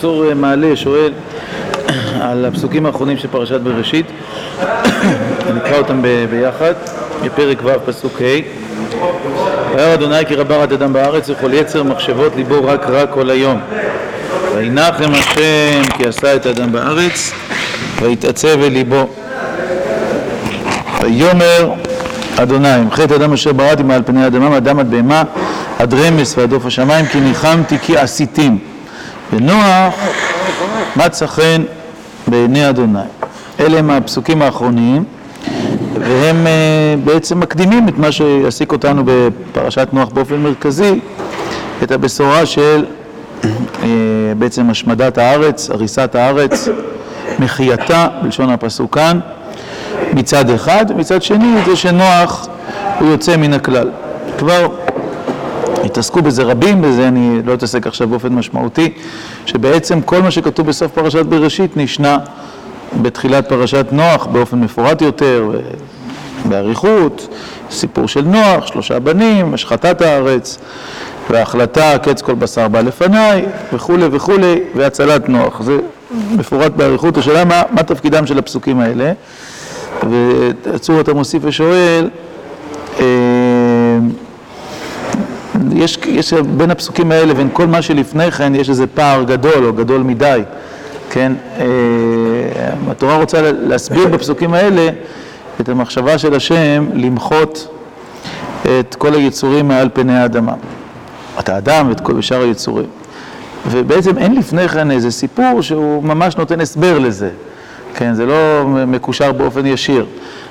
צור מעלה שואל על הפסוקים האחרונים של פרשת בראשית. נקרא אותם ביחד. בפרק ו' פסוק ה' וירא אדוני כי רבה רד אדם בארץ וכל יצר מחשבות ליבו רק רע כל היום. וינחם השם כי עשה את האדם בארץ ויתעצב אל ליבו. ויאמר אדוני חטא אדם אשר בראתי מעל פני האדמה מאדם עד בהמה עד רמס ועד עוף השמיים כי ניחמתי כי עשיתים ונוח מצא חן בעיני אדוני. אלה הם הפסוקים האחרונים והם בעצם מקדימים את מה שיעסיק אותנו בפרשת נוח באופן מרכזי את הבשורה של בעצם השמדת הארץ, הריסת הארץ, מחייתה, בלשון הפסוק כאן מצד אחד, מצד שני זה שנוח הוא יוצא מן הכלל. כבר התעסקו בזה רבים, בזה אני לא אתעסק עכשיו באופן משמעותי, שבעצם כל מה שכתוב בסוף פרשת בראשית נשנה בתחילת פרשת נוח באופן מפורט יותר, באריכות, סיפור של נוח, שלושה בנים, השחטת הארץ, וההחלטה, קץ כל בשר בא לפניי, וכולי וכולי, והצלת נוח. זה מפורט באריכות, השאלה מה, מה תפקידם של הפסוקים האלה, וצור אתה מוסיף ושואל, יש, יש בין הפסוקים האלה ובין כל מה שלפני כן יש איזה פער גדול או גדול מדי, כן? התורה רוצה להסביר בפסוקים האלה את המחשבה של השם למחות את כל היצורים מעל פני האדמה. את האדם ואת כל שאר היצורים. ובעצם אין לפני כן איזה סיפור שהוא ממש נותן הסבר לזה. כן, זה לא מקושר באופן ישיר.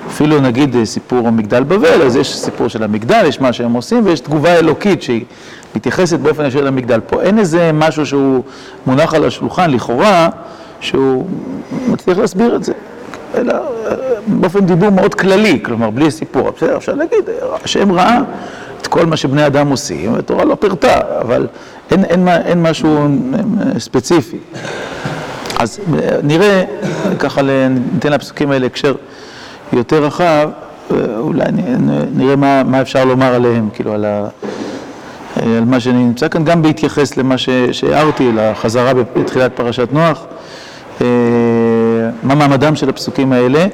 אפילו נגיד סיפור מגדל בבל, אז יש סיפור של המגדל, יש מה שהם עושים, ויש תגובה אלוקית שהיא מתייחסת באופן ישיר למגדל. פה אין איזה משהו שהוא מונח על השולחן, לכאורה, שהוא מצליח להסביר את זה. אלא באופן דיבור מאוד כללי, כלומר, בלי סיפור. בסדר, אפשר להגיד, השם ראה את כל מה שבני אדם עושים, התורה לא פירטה, אבל אין, אין, אין משהו ספציפי. אז נראה, ככה ניתן לפסוקים האלה הקשר יותר רחב, אולי נראה מה, מה אפשר לומר עליהם, כאילו על, ה, על מה שאני נמצא כאן, גם בהתייחס למה שהערתי, לחזרה בתחילת פרשת נוח, מה מעמדם של הפסוקים האלה,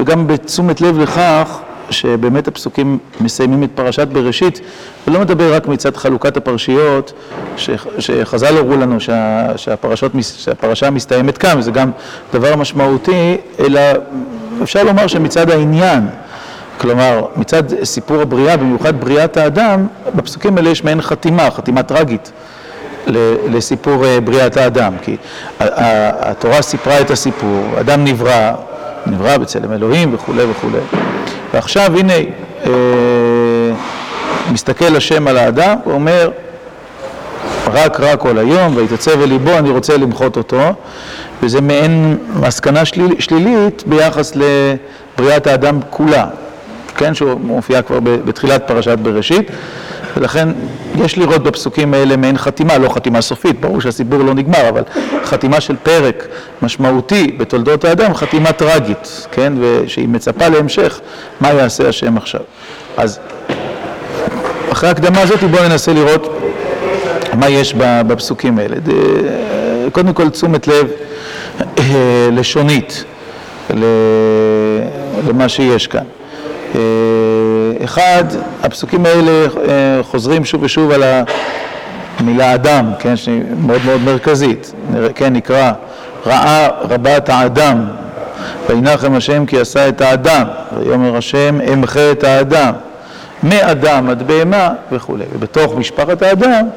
וגם בתשומת לב לכך שבאמת הפסוקים מסיימים את פרשת בראשית, ולא מדבר רק מצד חלוקת הפרשיות, שחז"ל הראו לנו שה, שהפרשות, שהפרשה מסתיימת כאן, וזה גם דבר משמעותי, אלא אפשר לומר שמצד העניין, כלומר, מצד סיפור הבריאה, במיוחד בריאת האדם, בפסוקים האלה יש מעין חתימה, חתימה טרגית. לסיפור בריאת האדם, כי התורה סיפרה את הסיפור, אדם נברא, נברא בצלם אלוהים וכולי וכולי. ועכשיו הנה, אה, מסתכל השם על האדם ואומר, רק רע כל היום, ויתעצב אל ליבו, אני רוצה למחות אותו, וזה מעין מסקנה שליל, שלילית ביחס לבריאת האדם כולה, כן, שהוא מופיע כבר בתחילת פרשת בראשית, ולכן יש לראות בפסוקים האלה מעין חתימה, לא חתימה סופית, ברור שהסיפור לא נגמר, אבל חתימה של פרק משמעותי בתולדות האדם, חתימה טרגית, כן, ושהיא מצפה להמשך, מה יעשה השם עכשיו. אז אחרי ההקדמה הזאת בואו ננסה לראות מה יש בפסוקים האלה. קודם כל תשומת לב לשונית למה שיש כאן. אחד, הפסוקים האלה חוזרים שוב ושוב על המילה אדם, כן, שהיא מאוד מאוד מרכזית, כן, נקרא ראה רבת האדם, וינחם השם כי עשה את האדם, ויאמר השם אמחה את האדם, מאדם עד בהמה וכולי, ובתוך משפחת האדם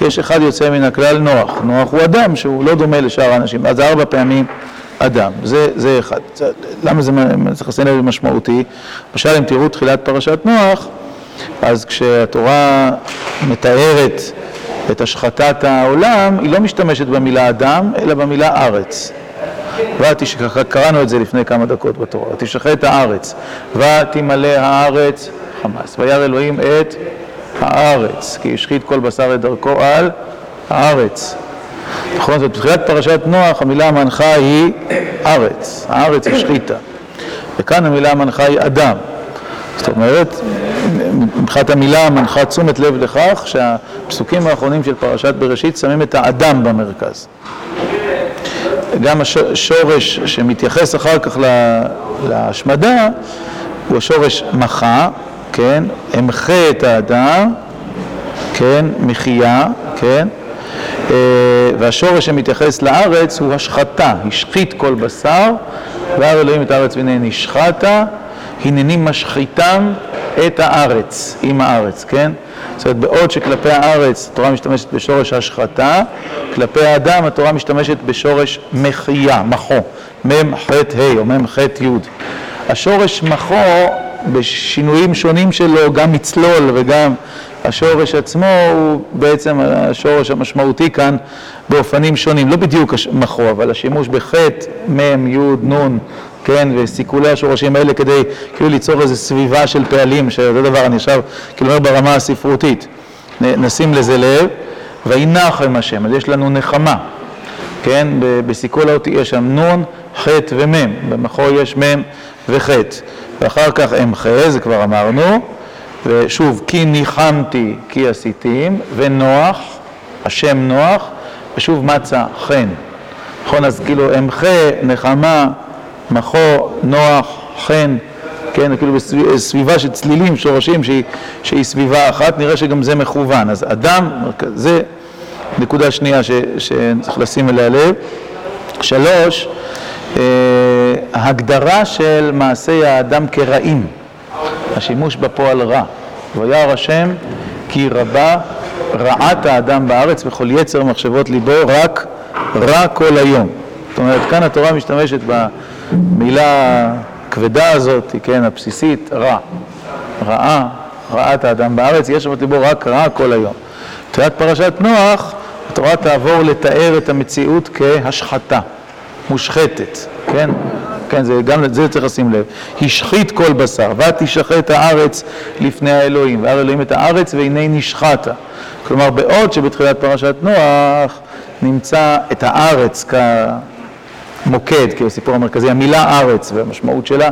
יש אחד יוצא מן הכלל נוח, נוח הוא אדם שהוא לא דומה לשאר האנשים, אז ארבע פעמים אדם, זה, זה אחד. למה זה צריך לשים לב משמעותי? למשל, אם תראו תחילת פרשת נוח, אז כשהתורה מתארת את השחטת העולם, היא לא משתמשת במילה אדם, אלא במילה ארץ. ותשחט, קראנו את זה לפני כמה דקות בתורה, ותשחט הארץ, ותמלא הארץ חמאס, וירא אלוהים את הארץ, כי השחית כל בשר את דרכו על הארץ. נכון, זאת בתחילת פרשת נוח המילה המנחה היא ארץ, הארץ השחיתה. וכאן המילה המנחה היא אדם. זאת אומרת, מבחינת המילה המנחה תשומת לב לכך שהפסוקים האחרונים של פרשת בראשית שמים את האדם במרכז. גם השורש שמתייחס אחר כך להשמדה הוא השורש מחה, כן, אמחה את האדם, כן, מחייה, כן, והשורש שמתייחס לארץ הוא השחתה, השחית כל בשר, ואר אלוהים את הארץ והנה נשחתה, הנני משחיתם את הארץ, עם הארץ, כן? זאת אומרת, בעוד שכלפי הארץ התורה משתמשת בשורש השחתה, כלפי האדם התורה משתמשת בשורש מחייה, מחו, מ' ח' ה' או מ' ח' י'. השורש מחו, בשינויים שונים שלו, גם מצלול וגם השורש עצמו הוא בעצם השורש המשמעותי כאן באופנים שונים, לא בדיוק מחו, אבל השימוש בחטא, מ', י', נ', כן, וסיכולי השורשים האלה כדי כאילו ליצור איזו סביבה של פעלים, שזה דבר אני עכשיו כאילו אומר ברמה הספרותית, נשים לזה לב, וינחם השם, אז יש לנו נחמה, כן, בסיכול האותי יש שם נ', ח' ומ', במחו יש מ' וח', ואחר כך אמחה, זה כבר אמרנו, ושוב, כי ניחמתי כי עשיתים, ונוח, השם נוח, ושוב מצא חן. נכון, אז כאילו אמחה, נחמה, מחו, נוח, חן, כן, כאילו בסביבה של צלילים, שורשים, שהיא, שהיא סביבה אחת, נראה שגם זה מכוון. אז אדם, זה נקודה שנייה שצריך לשים אליה לב. שלוש, אה, ההגדרה של מעשי האדם כרעים. השימוש בפועל רע. וירא השם כי רבה רעת האדם בארץ וכל יצר מחשבות ליבו רק רע כל היום. זאת אומרת, כאן התורה משתמשת במילה הכבדה הזאת, כן, הבסיסית, רע. רעה, רעת האדם בארץ, יש שם ליבו רק רע כל היום. בתחילת פרשת נוח, התורה תעבור לתאר את המציאות כהשחתה, מושחתת, כן? כן, זה, גם לזה צריך לשים לב. השחית כל בשר, ותשחט הארץ לפני האלוהים, והר אלוהים את הארץ והנה נשחתה. כלומר, בעוד שבתחילת פרשת נוח נמצא את הארץ כמוקד, כסיפור המרכזי, המילה ארץ והמשמעות שלה,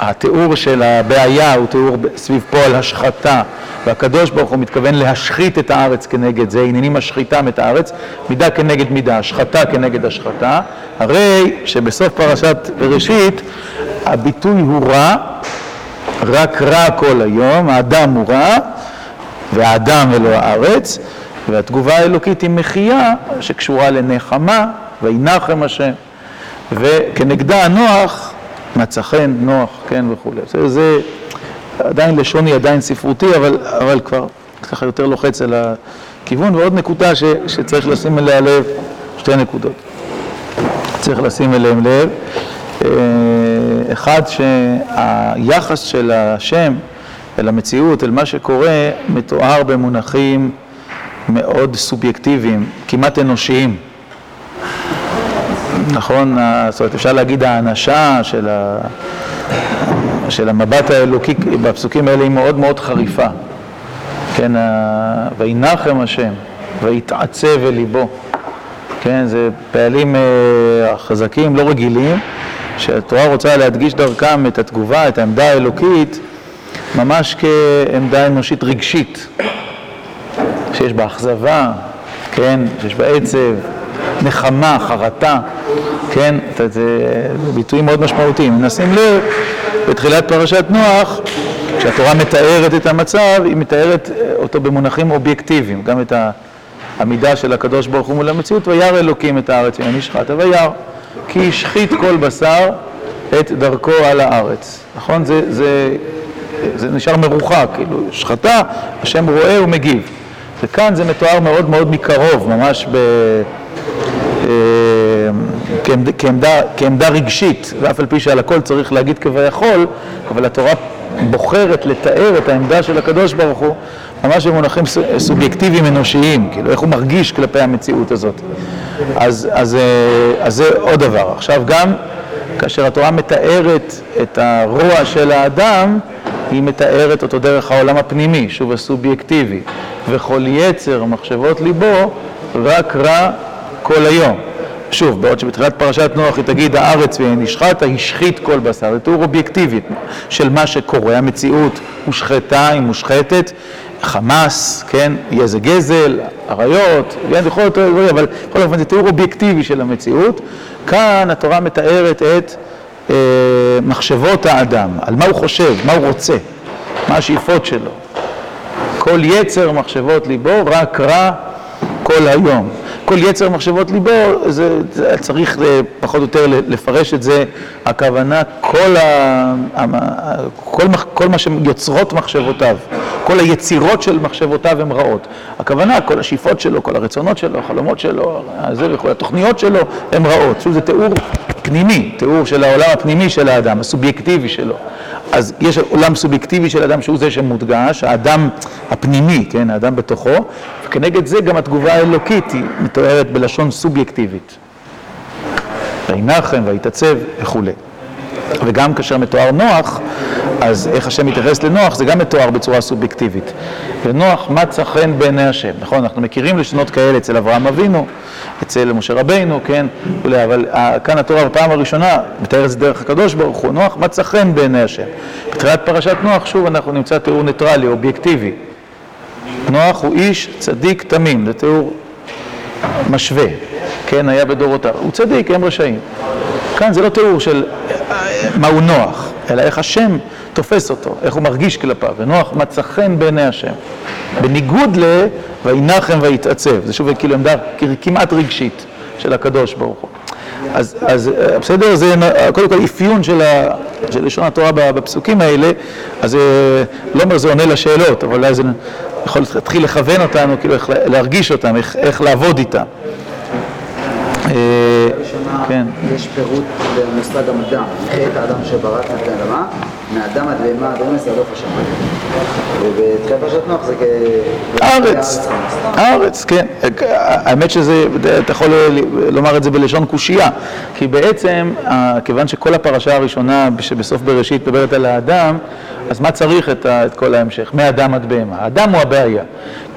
והתיאור של הבעיה הוא תיאור סביב פועל השחתה, והקדוש ברוך הוא מתכוון להשחית את הארץ כנגד זה, הנני משחיתם את הארץ, מידה כנגד מידה, השחתה כנגד השחתה, הרי שבסוף פרשת בראשית הביטוי הוא רע, רק רע כל היום, האדם הוא רע, והאדם ולא הארץ, והתגובה האלוקית היא מחייה שקשורה לנחמה, וינחם השם, וכנגדה נוח, מצא חן, נוח, כן וכולי. זה, זה עדיין לשוני, עדיין ספרותי, אבל, אבל כבר ככה יותר לוחץ על הכיוון. ועוד נקודה ש, שצריך לשים אליה לב, שתי נקודות. צריך לשים אליהם לב. אה, אחד, שהיחס של השם אל המציאות, אל מה שקורה, מתואר במונחים מאוד סובייקטיביים, כמעט אנושיים. נכון? זאת אומרת, אפשר להגיד האנשה של, ה... של המבט האלוקי בפסוקים האלה היא מאוד מאוד חריפה. כן, וינחם השם, ויתעצב אל ליבו. כן, זה פעלים אה, חזקים, לא רגילים, שהתורה רוצה להדגיש דרכם את התגובה, את העמדה האלוקית, ממש כעמדה אנושית רגשית, שיש בה אכזבה, כן, שיש בה עצב, נחמה, חרטה, כן, זה ביטויים מאוד משמעותיים. נשים לב, בתחילת פרשת נוח, כשהתורה מתארת את המצב, היא מתארת אותו במונחים אובייקטיביים, גם את ה... המידה של הקדוש ברוך הוא מול המציאות, וירא אלוקים את הארץ מן המשחת, וירא, כי השחית כל בשר את דרכו על הארץ, נכון? זה, זה, זה נשאר מרוחק, כאילו, שחטה, השם רואה ומגיב. וכאן זה מתואר מאוד מאוד מקרוב, ממש ב... אה, כעמדה, כעמדה, רגשית, ואף על פי שעל הכל צריך להגיד כביכול, אבל התורה בוחרת לתאר את העמדה של הקדוש ברוך הוא ממש במונחים סובייקטיביים אנושיים, כאילו איך הוא מרגיש כלפי המציאות הזאת. אז, אז, אה, אז זה עוד דבר. עכשיו גם כאשר התורה מתארת את הרוע של האדם, היא מתארת אותו דרך העולם הפנימי, שוב הסובייקטיבי, וכל יצר מחשבות ליבו רק רע כל היום. שוב, בעוד שבתחילת פרשת נוח היא תגיד הארץ ונשחטה, השחית כל בשר, זה תיאור אובייקטיבי של מה שקורה, המציאות הושחתה, היא מושחתת, חמאס, כן, יהיה זה גזל, אריות, כן, בכל זאת, אבל בכל אופן זה תיאור אובייקטיבי של המציאות. כאן התורה מתארת את אה, מחשבות האדם, על מה הוא חושב, מה הוא רוצה, מה השאיפות שלו. כל יצר מחשבות ליבו, רק רע כל היום. כל יצר מחשבות ליבו, זה, זה צריך פחות או יותר לפרש את זה, הכוונה כל, ה, כל, כל מה שיוצרות מחשבותיו, כל היצירות של מחשבותיו הן רעות. הכוונה, כל השאיפות שלו, כל הרצונות שלו, החלומות שלו, זה וכל התוכניות שלו הן רעות. שוב, זה תיאור פנימי, תיאור של העולם הפנימי של האדם, הסובייקטיבי שלו. אז יש עולם סובייקטיבי של אדם שהוא זה שמודגש, האדם הפנימי, כן, האדם בתוכו, וכנגד זה גם התגובה האלוקית היא מתוארת בלשון סובייקטיבית. וינחם, ויתעצב וכולי. וגם כאשר מתואר נוח, אז איך השם מתייחס לנוח, זה גם מתואר בצורה סובייקטיבית. ונוח מצא חן בעיני השם, נכון? אנחנו מכירים לשונות כאלה אצל אברהם אבינו, אצל משה רבינו, כן? אבל כאן התורה בפעם הראשונה מתאר את זה דרך הקדוש ברוך הוא, נוח מצא חן בעיני השם. בתחילת פרשת נוח, שוב אנחנו נמצא תיאור ניטרלי, אובייקטיבי. נוח הוא איש צדיק תמים, זה תיאור משווה, כן, היה בדורותיו. הוא צדיק, הם רשעים. כאן זה לא תיאור של מהו נוח, אלא איך השם תופס אותו, איך הוא מרגיש כלפיו, ונוח מצא חן בעיני השם. בניגוד ל... וינחם ויתעצב, זה שוב כאילו עמדה כמעט רגשית של הקדוש ברוך הוא. אז, אז בסדר, זה קודם כל אפיון של, ה, של לשון התורה בפסוקים האלה, אז לא אומר זה עונה לשאלות, אבל אולי זה יכול להתחיל לכוון אותנו, כאילו איך להרגיש אותם, איך, איך לעבוד איתם. אה, כן. יש פירוט במושג המדע, חטא האדם שברק את האדמה, מאדם עד בהמה עד רמס ירדוף השמיים. ובתחילת פרשת נוח זה כ... הארץ, הארץ, כן. האמת שזה, אתה יכול לומר את זה בלשון קושייה, כי בעצם, כיוון שכל הפרשה הראשונה שבסוף בראשית מדברת על האדם, אז מה צריך את כל ההמשך? מאדם עד בהמה. האדם הוא הבעיה.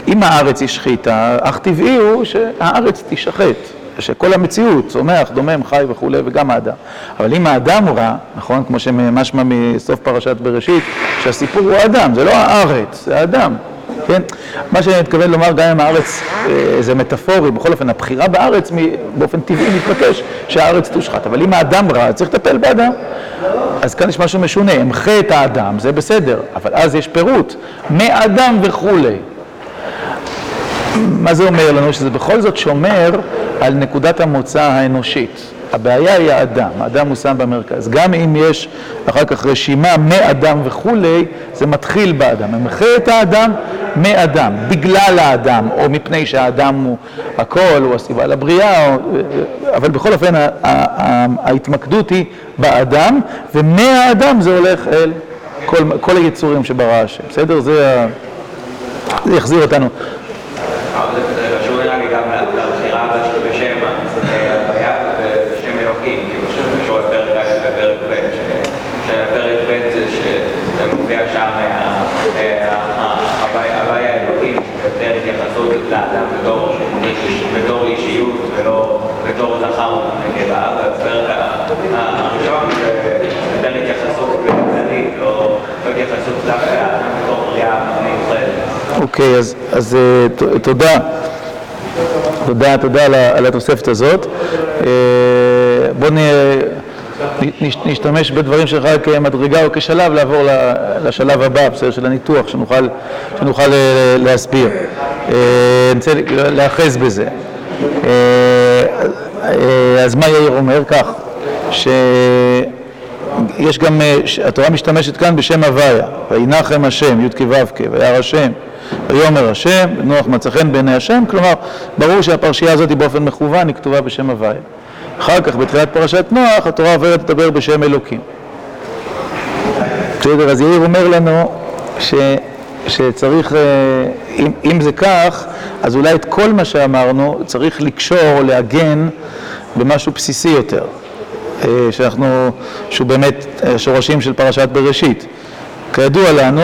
אם הארץ היא שחיטה, אך טבעי הוא שהארץ תשחט. שכל המציאות, צומח, דומם, חי וכולי, וגם האדם. אבל אם האדם הוא רע, נכון, כמו שמשמע מסוף פרשת בראשית, שהסיפור הוא האדם, זה לא הארץ, זה האדם, כן? מה שאני מתכוון לומר, גם אם הארץ אה, זה מטאפורי, בכל אופן, הבחירה בארץ באופן טבעי מתבקש שהארץ תושחת. אבל אם האדם רע, צריך לטפל באדם. אז כאן יש משהו משונה, אמחה את האדם, זה בסדר, אבל אז יש פירוט, מאדם וכולי. מה זה אומר לנו? שזה בכל זאת שומר על נקודת המוצא האנושית. הבעיה היא האדם, האדם הוא שם במרכז. גם אם יש אחר כך רשימה מאדם וכולי, זה מתחיל באדם. ממחה את האדם מאדם, בגלל האדם, או מפני שהאדם הוא הכל, הוא הסיבה לבריאה, או... אבל בכל אופן ההתמקדות היא באדם, ומהאדם זה הולך אל כל, כל היצורים שברא השם. בסדר? זה, זה יחזיר אותנו. בתור זכר ונקבה, והפרק הראשון זה התייחסות כללית, לא התייחסות דווקא בתור בריאה מיוחדת. אוקיי, אז תודה. תודה, תודה על התוספת הזאת. בואו נשתמש בדברים שלך כמדרגה או כשלב לעבור לשלב הבא, בסדר, של הניתוח, שנוכל להסביר. אני רוצה להאחז בזה. אז מה יאיר אומר? כך, שיש גם, התורה משתמשת כאן בשם הוויה, וינחם השם, י"ק ו"ק, וירא השם, ויאמר השם, ונוח מצא חן בעיני השם, כלומר, ברור שהפרשייה הזאת באופן מכוון היא כתובה בשם הוויה. אחר כך, בתחילת פרשת נוח, התורה עוברת לדבר בשם אלוקים. בסדר, אז יאיר אומר לנו ש... שצריך, אם, אם זה כך, אז אולי את כל מה שאמרנו צריך לקשור או לעגן במשהו בסיסי יותר, שאנחנו, שהוא באמת שורשים של פרשת בראשית. כידוע לנו,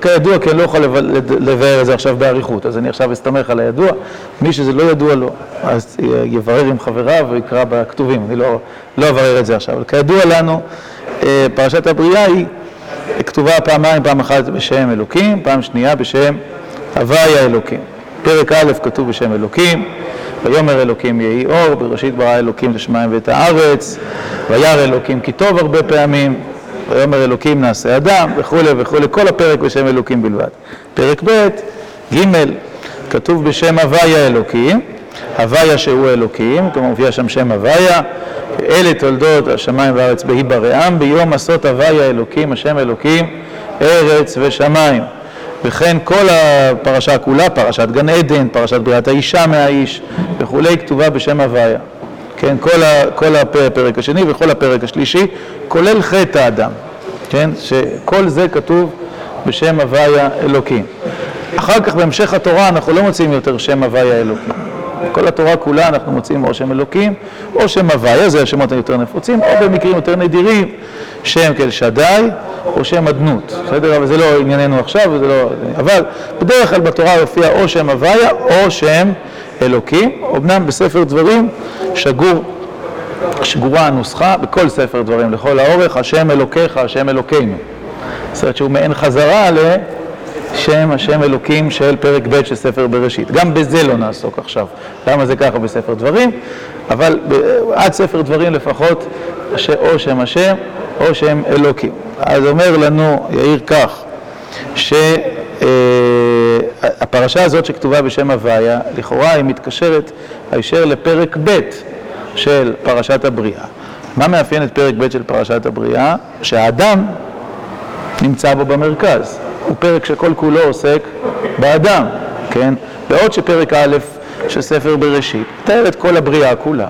כידוע, כי אני לא יכול לבאר את זה עכשיו באריכות, אז אני עכשיו אסתמך על הידוע. מי שזה לא ידוע לו, אז יברר עם חבריו ויקרא בכתובים, אני לא, לא אברר את זה עכשיו. אבל כידוע לנו, פרשת הבריאה היא כתובה פעמיים, פעם אחת בשם אלוקים, פעם שנייה בשם הוויה אלוקים. פרק א' כתוב בשם אלוקים, ויאמר אלוקים יהי אור, בראשית ברא אלוקים את השמיים ואת הארץ, וירא אלוקים כי טוב הרבה פעמים, ויאמר אלוקים נעשה אדם, וכולי וכולי, כל הפרק בשם אלוקים בלבד. פרק ב', ג', כתוב בשם הוויה אלוקים, הוויה שהוא אלוקים, כלומר מופיע שם שם הוויה, אלה תולדות השמיים והארץ בהיברעם, ביום עשות הוויה אלוקים, השם אלוקים, ארץ ושמיים. וכן כל הפרשה כולה, פרשת גן עדן, פרשת בריאת האישה מהאיש וכולי, כתובה בשם הוויה. כן, כל, הפרק השני וכל הפרק השלישי, כולל חטא האדם, כן, שכל זה כתוב בשם הוויה אלוקים. אחר כך בהמשך התורה אנחנו לא מוצאים יותר שם הוויה אלוקים. כל התורה כולה אנחנו מוצאים או שם אלוקים או שם הוויה, זה השמות היותר נפוצים, או במקרים יותר נדירים שם כאל שדי או שם אדנות, בסדר? אבל זה לא ענייננו עכשיו, זה לא... אבל בדרך כלל בתורה יופיע או שם הוויה או שם אלוקים, אמנם בספר דברים שגור, שגורה הנוסחה בכל ספר דברים, לכל האורך, השם אלוקיך, השם אלוקינו. זאת אומרת שהוא מעין חזרה ל... שם השם אלוקים של פרק ב' של ספר בראשית. גם בזה לא נעסוק עכשיו. למה זה ככה בספר דברים? אבל עד ספר דברים לפחות או שם השם או שם אלוקים. אז אומר לנו יאיר כך, שהפרשה הזאת שכתובה בשם הוויה, לכאורה היא מתקשרת הישר לפרק ב' של פרשת הבריאה. מה מאפיין את פרק ב' של פרשת הבריאה? שהאדם נמצא בו במרכז. הוא פרק שכל כולו עוסק באדם, כן? בעוד שפרק א' של ספר בראשית מתאר את כל הבריאה כולה,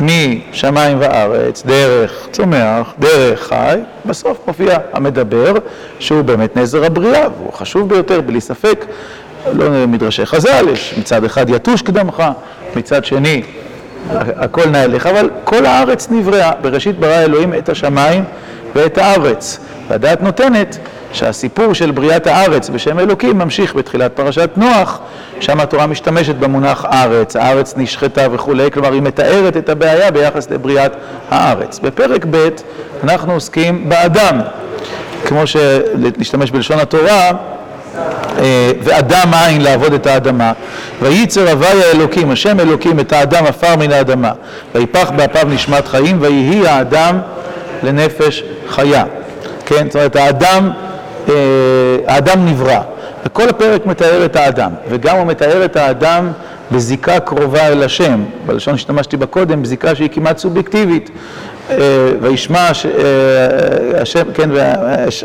משמיים וארץ, דרך צומח, דרך חי, בסוף מופיע המדבר, שהוא באמת נזר הבריאה, והוא חשוב ביותר, בלי ספק, לא מדרשי חז"ל, יש מצד אחד יתוש קדמך, מצד שני הכל נעליך, אבל כל הארץ נבראה, בראשית ברא אלוהים את השמיים ואת הארץ, והדעת נותנת שהסיפור של בריאת הארץ בשם אלוקים ממשיך בתחילת פרשת נוח, שם התורה משתמשת במונח ארץ, הארץ נשחטה וכולי, כלומר היא מתארת את הבעיה ביחס לבריאת הארץ. בפרק ב' אנחנו עוסקים באדם, כמו שנשתמש בלשון התורה, ואדם אין לעבוד את האדמה, וייצר הוויה אלוקים, השם אלוקים את האדם עפר מן האדמה, ויפח באפיו נשמת חיים, ויהי האדם לנפש חיה. כן, זאת אומרת האדם האדם נברא, וכל הפרק מתאר את האדם, וגם הוא מתאר את האדם בזיקה קרובה אל השם, בלשון שהשתמשתי בה קודם, בזיקה שהיא כמעט סובייקטיבית, וישמע השם, כן,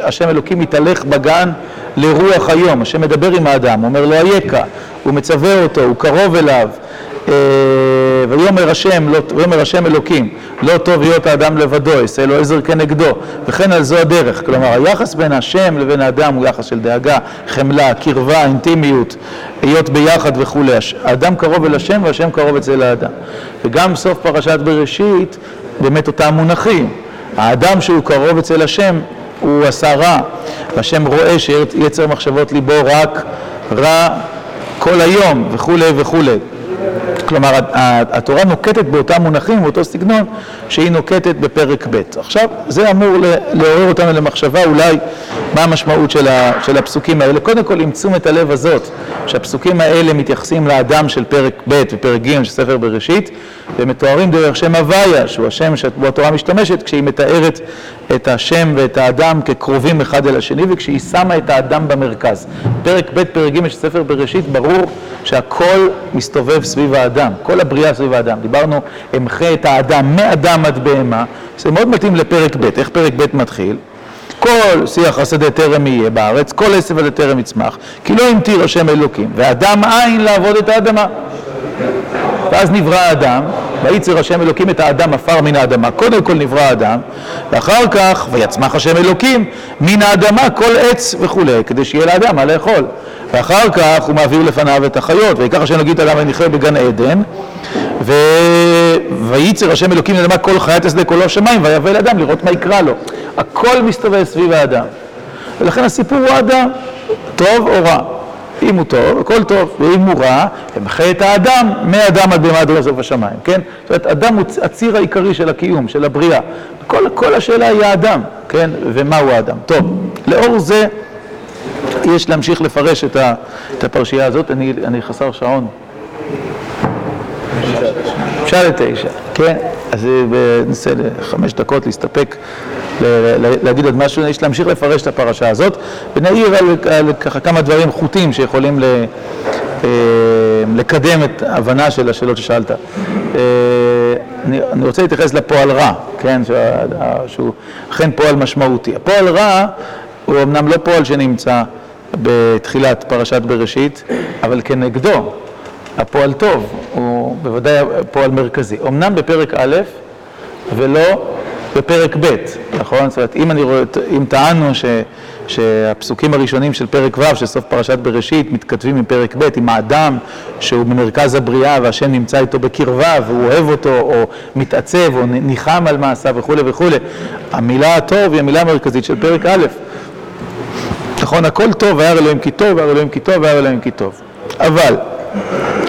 השם אלוקים מתהלך בגן לרוח היום, השם מדבר עם האדם, אומר לו אייכה, הוא מצווה אותו, הוא קרוב אליו ויאמר השם, ויאמר השם אלוקים, לא טוב להיות האדם לבדו, יעשה לו עזר כנגדו, וכן על זו הדרך. כלומר, היחס בין השם לבין האדם הוא יחס של דאגה, חמלה, קרבה, אינטימיות, היות ביחד וכולי. האדם קרוב אל השם והשם קרוב אצל האדם. וגם סוף פרשת בראשית, באמת אותם מונחים. האדם שהוא קרוב אצל השם, הוא עשה רע, והשם רואה שיצר מחשבות ליבו רק רע כל היום, וכולי וכולי. כלומר, התורה נוקטת באותם מונחים, באותו סגנון, שהיא נוקטת בפרק ב'. עכשיו, זה אמור לעורר אותנו למחשבה אולי מה המשמעות של, של הפסוקים האלה. קודם כל, עם תשומת הלב הזאת, שהפסוקים האלה מתייחסים לאדם של פרק ב' ופרק ג' של ספר בראשית, ומתוארים דרך שם הוויה, שהוא השם שבו התורה משתמשת, כשהיא מתארת את השם ואת האדם כקרובים אחד אל השני, וכשהיא שמה את האדם במרכז. פרק ב', פרק ג' של ספר בראשית, ברור שהכל מסתובב סביב האדם, כל הבריאה סביב האדם. דיברנו, אמחה את האדם, מאדם עד בהמה, זה מאוד מתאים לפרק ב', איך פרק ב' מתחיל? כל שיח השדה טרם יהיה בארץ, כל עשב הזה טרם יצמח, כי לא המטיר השם אלוקים, ואדם אין לעבוד את האדמה. ואז נברא האדם, וייצר השם אלוקים את האדם עפר מן האדמה. קודם כל נברא האדם, ואחר כך, ויצמח השם אלוקים מן האדמה כל עץ וכולי, כדי שיהיה לאדם מה לאכול. ואחר כך הוא מעביר לפניו את החיות, ויקח השם את האדם ונכרה בגן עדן, ו... וייצר השם אלוקים מן האדמה כל חיית השדה כולו שמיים, ויבא אל אדם לראות מה יקרא לו. הכל מסתובב סביב האדם. ולכן הסיפור הוא אדם, טוב או רע. אם הוא טוב, הכל טוב, ואם הוא רע, ימחה את האדם, מאדם עד בהמה עד לסוף השמיים, כן? זאת אומרת, אדם הוא הציר העיקרי של הקיום, של הבריאה. כל, כל השאלה היא האדם, כן? ומהו האדם. טוב, לאור זה יש להמשיך לפרש את, ה, את הפרשייה הזאת, אני, אני חסר שעון. אפשר לתשע, כן? אז ננסה לחמש דקות להסתפק, להגיד עוד משהו, יש להמשיך לפרש את הפרשה הזאת, ונעיר על, על ככה כמה דברים חוטים שיכולים ל, אה, לקדם את ההבנה של השאלות ששאלת. אה, אני, אני רוצה להתייחס לפועל רע, כן? שהוא אכן פועל משמעותי. הפועל רע הוא אמנם לא פועל שנמצא בתחילת פרשת בראשית, אבל כנגדו. הפועל טוב הוא בוודאי פועל מרכזי. אמנם בפרק א' ולא בפרק ב', נכון? זאת אומרת, אם אני רואה, אם טענו ש, שהפסוקים הראשונים של פרק ו', של סוף פרשת בראשית, מתכתבים עם פרק ב', עם האדם שהוא במרכז הבריאה והשם נמצא איתו בקרבה והוא אוהב אותו, או מתעצב, או ניחם על מעשיו וכולי וכולי, המילה הטוב היא המילה המרכזית של פרק א'. נכון, הכל טוב, והיה אלוהים כי טוב, והיה אלוהים כי טוב, והיה אלוהים כי טוב. אבל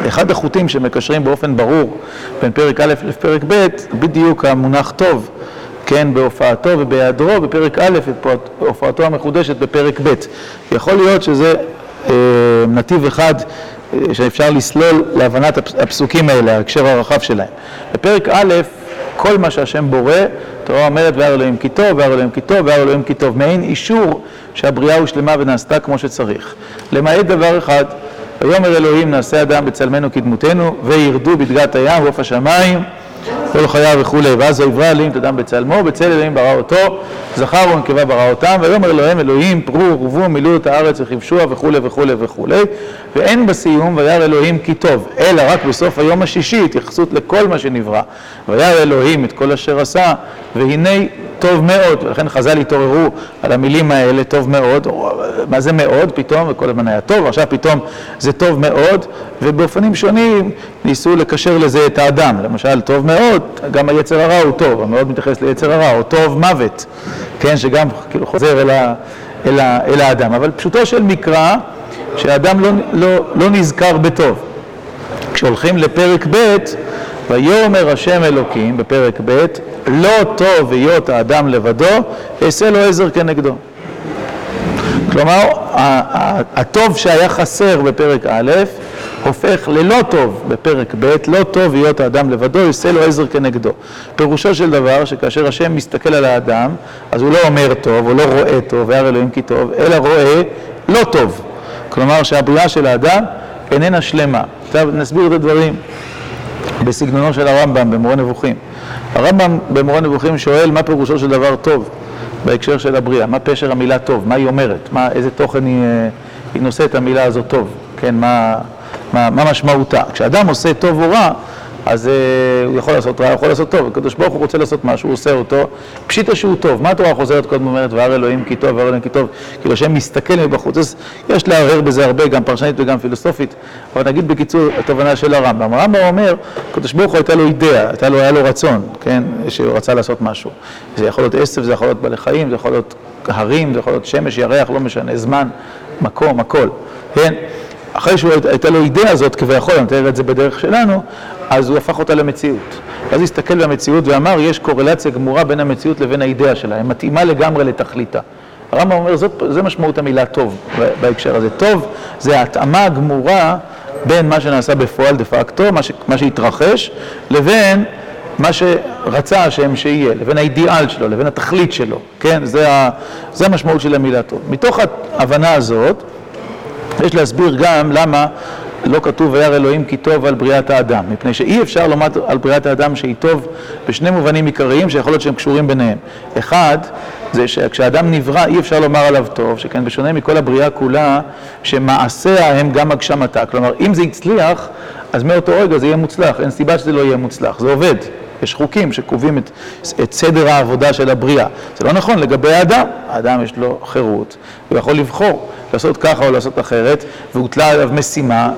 אחד החוטים שמקשרים באופן ברור בין פרק א' לפרק ב', בדיוק המונח טוב, כן, בהופעתו ובהיעדרו בפרק א', הופעתו המחודשת בפרק ב'. יכול להיות שזה אה, נתיב אחד אה, שאפשר לסלול להבנת הפסוקים האלה, ההקשר הרחב שלהם. בפרק א', כל מה שהשם בורא, תורה אומרת והר אלוהים כי טוב, והר אלוהים כי טוב, והר אלוהים כי טוב, מעין אישור שהבריאה הושלמה ונעשתה כמו שצריך. למעט דבר אחד, ויאמר אלוהים נעשה אדם בצלמנו כדמותנו וירדו בדגת הים ועוף השמיים כל חייו וכולי ואז ויברא אלוהים את אדם בצלמו בצל אלוהים ברא אותו זכר ונקבה ברא אותם ויאמר אלוהים אלוהים פרו ורבו מילאו את הארץ וכבשוה וכולי וכולי וכולי ואין בסיום וירא אלוהים כי טוב אלא רק בסוף היום השישי התייחסות לכל מה שנברא. וירא אלוהים את כל אשר עשה והנה טוב מאוד, ולכן חז"ל התעוררו על המילים האלה, טוב מאוד, מה זה מאוד? פתאום, וכל הזמן היה טוב, עכשיו פתאום זה טוב מאוד, ובאופנים שונים ניסו לקשר לזה את האדם, למשל טוב מאוד, גם היצר הרע הוא טוב, המאוד מתייחס ליצר הרע, או טוב מוות, כן, שגם כאילו חוזר אל, ה, אל, ה, אל האדם, אבל פשוטו של מקרא, שהאדם לא, לא, לא נזכר בטוב. כשהולכים לפרק ב', ויאמר השם אלוקים, בפרק ב', לא טוב היות האדם לבדו, אעשה לו עזר כנגדו. כלומר, הטוב שהיה חסר בפרק א', הופך ללא טוב בפרק ב', לא טוב היות האדם לבדו, יעשה לו עזר כנגדו. פירושו של דבר, שכאשר השם מסתכל על האדם, אז הוא לא אומר טוב, הוא לא רואה טוב, והר אלוהים כי טוב, אלא רואה לא טוב. כלומר, שהבריאה של האדם איננה שלמה. עכשיו נסביר את הדברים. בסגנונו של הרמב"ם במורה נבוכים. הרמב"ם במורה נבוכים שואל מה פירושו של דבר טוב בהקשר של הבריאה, מה פשר המילה טוב, מה היא אומרת, מה, איזה תוכן היא, אה, היא נושאת המילה הזאת טוב, כן, מה, מה, מה משמעותה. כשאדם עושה טוב או רע, אז uh, הוא יכול לעשות רע, הוא יכול לעשות טוב. הקדוש ברוך הוא רוצה לעשות משהו, הוא עושה אותו. פשיטה שהוא טוב. מה התורה חוזרת קודם אומרת, והר אלוהים כי טוב, והר אלוהים כי טוב, כאילו השם מסתכל מבחוץ. אז יש לערער בזה הרבה, גם פרשנית וגם פילוסופית. אבל נגיד בקיצור, התובנה של הרמב"ם. הרמב"ם אומר, הקדוש ברוך הוא הייתה לו אידאה, הייתה לו, היה לו רצון, כן, שהוא רצה לעשות משהו. זה יכול להיות עשב, זה יכול להיות בעלי חיים, זה יכול להיות הרים, זה יכול להיות שמש, ירח, לא משנה, זמן, מקום, הכל, כן? אחרי שהייתה לו אידאה הזאת כביכול, אני מתאר את זה בדרך שלנו, אז הוא הפך אותה למציאות. ואז הסתכל במציאות ואמר, יש קורלציה גמורה בין המציאות לבין האידאה שלה, היא מתאימה לגמרי לתכליתה. הרמב"ם אומר, זאת, זה משמעות המילה טוב בהקשר הזה. טוב זה ההתאמה הגמורה בין מה שנעשה בפועל דה פקטו, מה, ש, מה שהתרחש, לבין מה שרצה השם שיהיה, לבין האידיאל שלו, לבין התכלית שלו, כן? זה, ה, זה המשמעות של המילה טוב. מתוך ההבנה הזאת, יש להסביר גם למה לא כתוב וירא אלוהים כי טוב על בריאת האדם, מפני שאי אפשר לומר על בריאת האדם שהיא טוב בשני מובנים עיקריים שיכול להיות שהם קשורים ביניהם. אחד, זה שכשאדם נברא אי אפשר לומר עליו טוב, שכן בשונה מכל הבריאה כולה, שמעשיה הם גם הגשמתה. כלומר, אם זה הצליח, אז מאותו רגע זה יהיה מוצלח, אין סיבה שזה לא יהיה מוצלח, זה עובד. יש חוקים שקובעים את, את סדר העבודה של הבריאה. זה לא נכון לגבי האדם, האדם יש לו חירות, הוא יכול לבחור לעשות ככה או לעשות אחרת, והוטלה עליו משימה,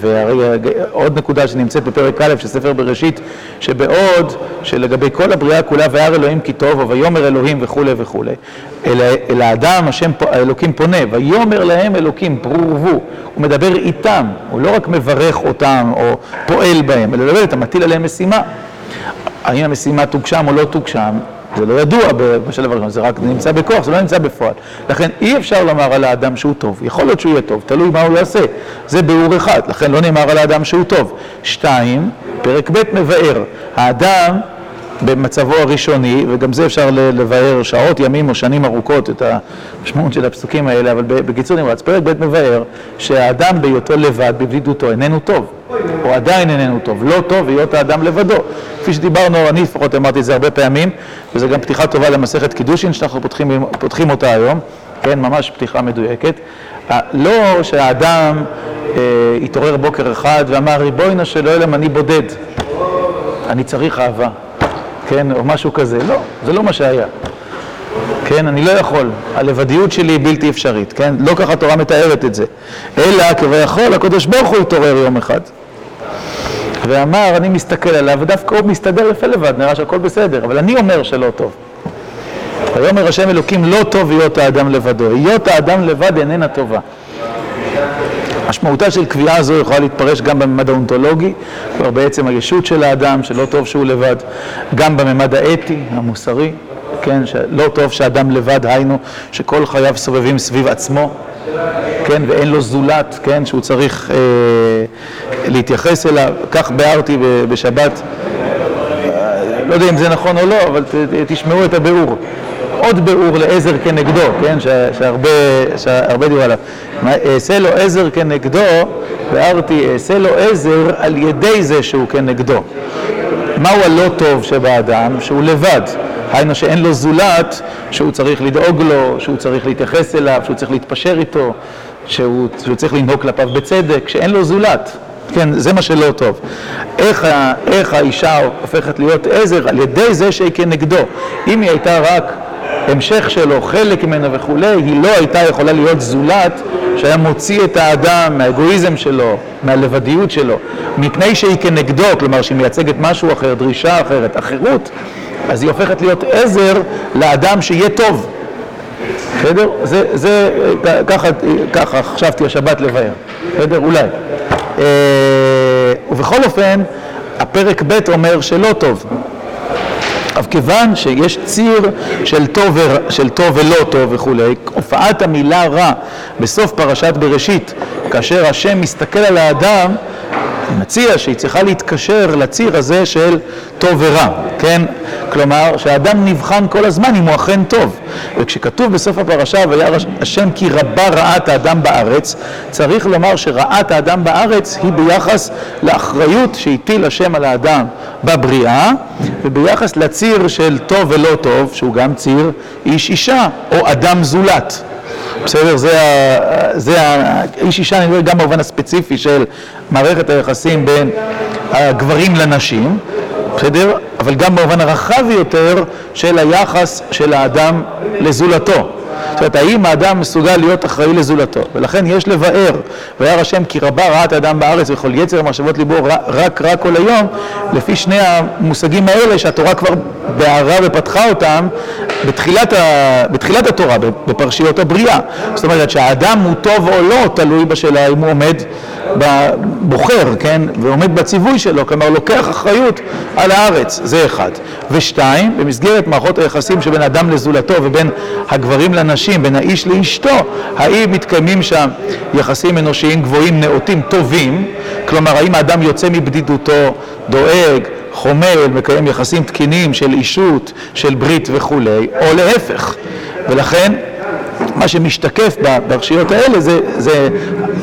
והרי עוד נקודה שנמצאת בפרק א' של ספר בראשית, שבעוד שלגבי כל הבריאה כולה, וירא אלוהים כי טוב, ויאמר אלוהים וכולי וכולי, אל האדם השם, האלוקים פונה, ויאמר להם אלוקים פרו הוא מדבר איתם, הוא לא רק מברך אותם או פועל בהם, אלא מדבר איתם, מטיל עליהם משימה. האם המשימה תוגשם או לא תוגשם, זה לא ידוע בשלב הראשון, זה רק נמצא בכוח, זה לא נמצא בפועל. לכן אי אפשר לומר על האדם שהוא טוב, יכול להיות שהוא יהיה טוב, תלוי מה הוא יעשה. זה ביאור אחד, לכן לא נאמר על האדם שהוא טוב. שתיים, פרק ב' מבאר, האדם במצבו הראשוני, וגם זה אפשר לבאר שעות, ימים או שנים ארוכות את המשמעות של הפסוקים האלה, אבל בקיצור נמרץ, פרק ב' מבאר שהאדם בהיותו לבד, בבדידותו, איננו טוב, או עדיין איננו טוב, לא טוב היות האדם לבדו. כפי שדיברנו, אני לפחות אמרתי את זה הרבה פעמים, וזה גם פתיחה טובה למסכת קידושין שאנחנו פותחים, פותחים אותה היום, כן, ממש פתיחה מדויקת. לא שהאדם אה, התעורר בוקר אחד ואמר, ריבונו של עולם, אני בודד, אני צריך אהבה. כן, או משהו כזה. לא, זה לא מה שהיה. כן, אני לא יכול. הלבדיות שלי היא בלתי אפשרית, כן? לא ככה התורה מתארת את זה. אלא כביכול הקדוש ברוך הוא התעורר יום אחד. ואמר, אני מסתכל עליו, ודווקא הוא מסתדר יפה לבד, נראה שהכל בסדר, אבל אני אומר שלא טוב. ויאמר השם אלוקים, לא טוב היות האדם לבדו. היות האדם לבד איננה טובה. משמעותה של קביעה זו יכולה להתפרש גם בממד האונתולוגי, כבר בעצם הישות של האדם, שלא טוב שהוא לבד, גם בממד האתי, המוסרי, כן, שלא טוב שאדם לבד, היינו, שכל חייו סובבים סביב עצמו, כן, ואין לו זולת, כן, שהוא צריך אה, להתייחס אליו. כך ביארתי בשבת, לא יודע אם זה נכון או לא, אבל תשמעו את הביאור. עוד ביאור לעזר כנגדו, כן, שהרבה, דיברו עליו. אעשה לו עזר כנגדו, ביארתי, אעשה לו עזר על ידי זה שהוא כנגדו. מהו הלא טוב שבאדם? שהוא לבד. היינו שאין לו זולת, שהוא צריך לדאוג לו, שהוא צריך להתייחס אליו, שהוא צריך להתפשר איתו, שהוא, שהוא צריך לנהוג כלפיו בצדק, שאין לו זולת. כן, זה מה שלא טוב. איך, איך האישה הופכת להיות עזר? על ידי זה שהיא כנגדו. אם היא הייתה רק המשך שלו, חלק ממנו וכולי, היא לא הייתה יכולה להיות זולת שהיה מוציא את האדם מהאגואיזם שלו, מהלבדיות שלו, מפני שהיא כנגדו, כלומר שהיא מייצגת משהו אחר, דרישה אחרת, אחרות, אז היא הופכת להיות עזר לאדם שיהיה טוב. בסדר? זה, זה, ככה, ככה חשבתי השבת לבאר, בסדר? אולי. אה, ובכל אופן, הפרק ב' אומר שלא טוב. עכשיו, כיוון שיש ציר של טוב, ו... של טוב ולא טוב וכולי, הופעת המילה רע בסוף פרשת בראשית, כאשר השם מסתכל על האדם, מציע שהיא צריכה להתקשר לציר הזה של טוב ורע, כן? כלומר, שהאדם נבחן כל הזמן אם הוא אכן טוב. וכשכתוב בסוף הפרשה, וירא השם כי רבה רעת האדם בארץ, צריך לומר שרעת האדם בארץ היא ביחס לאחריות שהטיל השם על האדם בבריאה, וביחס לציר של טוב ולא טוב, שהוא גם ציר איש אישה, או אדם זולת. בסדר? זה, ה, זה ה, איש אישה נראה גם במובן הספציפי של מערכת היחסים בין הגברים לנשים, בסדר? אבל גם במובן הרחב יותר של היחס של האדם לזולתו. זאת אומרת, האם האדם מסוגל להיות אחראי לזולתו? ולכן יש לבאר, וירא השם כי רבה רעת האדם בארץ וכל יצר מחשבות ליבו רק רע כל היום, לפי שני המושגים האלה שהתורה כבר בערה ופתחה אותם בתחילת, ה... בתחילת התורה, בפרשיות הבריאה. זאת אומרת שהאדם הוא טוב או לא, תלוי בשאלה אם הוא עומד בוחר, כן, ועומד בציווי שלו, כלומר לוקח אחריות על הארץ, זה אחד. ושתיים, במסגרת מערכות היחסים שבין אדם לזולתו ובין הגברים לנשים, בין האיש לאשתו, האם מתקיימים שם יחסים אנושיים גבוהים, נאותים, טובים, כלומר האם האדם יוצא מבדידותו, דואג, חומל, מקיים יחסים תקינים של אישות, של ברית וכולי, או להפך. ולכן מה שמשתקף בפרשיות האלה זה, זה,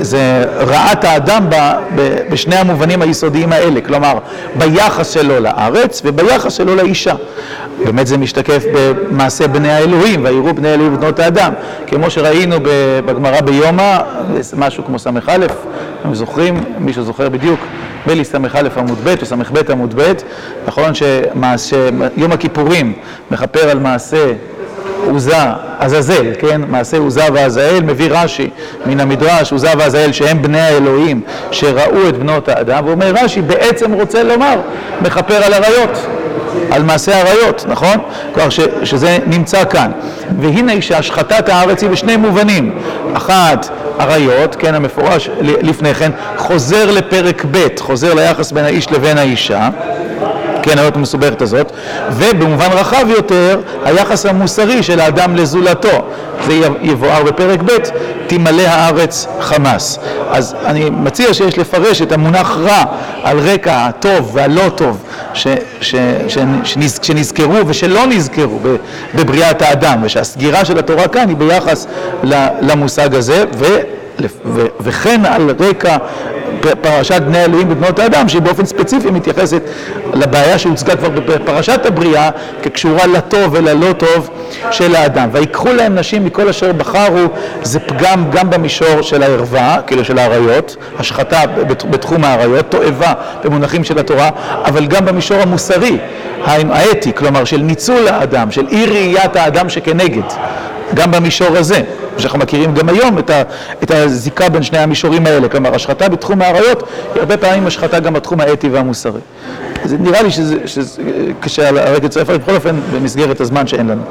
זה רעת האדם ב, ב, בשני המובנים היסודיים האלה, כלומר ביחס שלו לארץ וביחס שלו לאישה. באמת זה משתקף במעשה בני האלוהים, ויראו בני האלוהים ובנות האדם, כמו שראינו בגמרא ביומא, משהו כמו ס"א, אתם זוכרים, מישהו זוכר בדיוק, נדמה לי ס"א עמוד ב' או ס"ב עמוד ב', נכון שיום הכיפורים מכפר על מעשה עוזה, עזאזל, כן? מעשה עוזה ועזאל, מביא רש"י מן המדרש, עוזה ועזאל שהם בני האלוהים שראו את בנות האדם, ואומר רש"י בעצם רוצה לומר, מכפר על עריות, על מעשה עריות, נכון? כלומר שזה נמצא כאן. והנה שהשחטת הארץ היא בשני מובנים. אחת, עריות, כן, המפורש לפני כן, חוזר לפרק ב', חוזר ליחס בין האיש לבין האישה. כן, האות המסובכת הזאת, ובמובן רחב יותר, היחס המוסרי של האדם לזולתו. זה יבואר בפרק ב', תמלא הארץ חמאס. אז אני מציע שיש לפרש את המונח רע על רקע הטוב והלא טוב ש, ש, ש, שנז, שנזכרו ושלא נזכרו בבריאת האדם, ושהסגירה של התורה כאן היא ביחס למושג הזה, ו... וכן על רקע פרשת בני אלוהים ובנות האדם, שהיא באופן ספציפי מתייחסת לבעיה שהוצגה כבר בפרשת הבריאה, כקשורה לטוב וללא טוב של האדם. ויקחו להם נשים מכל אשר בחרו, זה פגם גם במישור של הערווה, כאילו של האריות, השחתה בתחום האריות, תועבה במונחים של התורה, אבל גם במישור המוסרי, האתי, כלומר של ניצול האדם, של אי ראיית האדם שכנגד. גם במישור הזה, שאנחנו מכירים גם היום את, ה, את הזיקה בין שני המישורים האלה, כלומר השחתה בתחום האריות היא הרבה פעמים השחתה גם בתחום האתי והמוסרי. זה נראה לי שזה, שזה קשה על הרקע צרפה, בכל אופן במסגרת הזמן שאין לנו.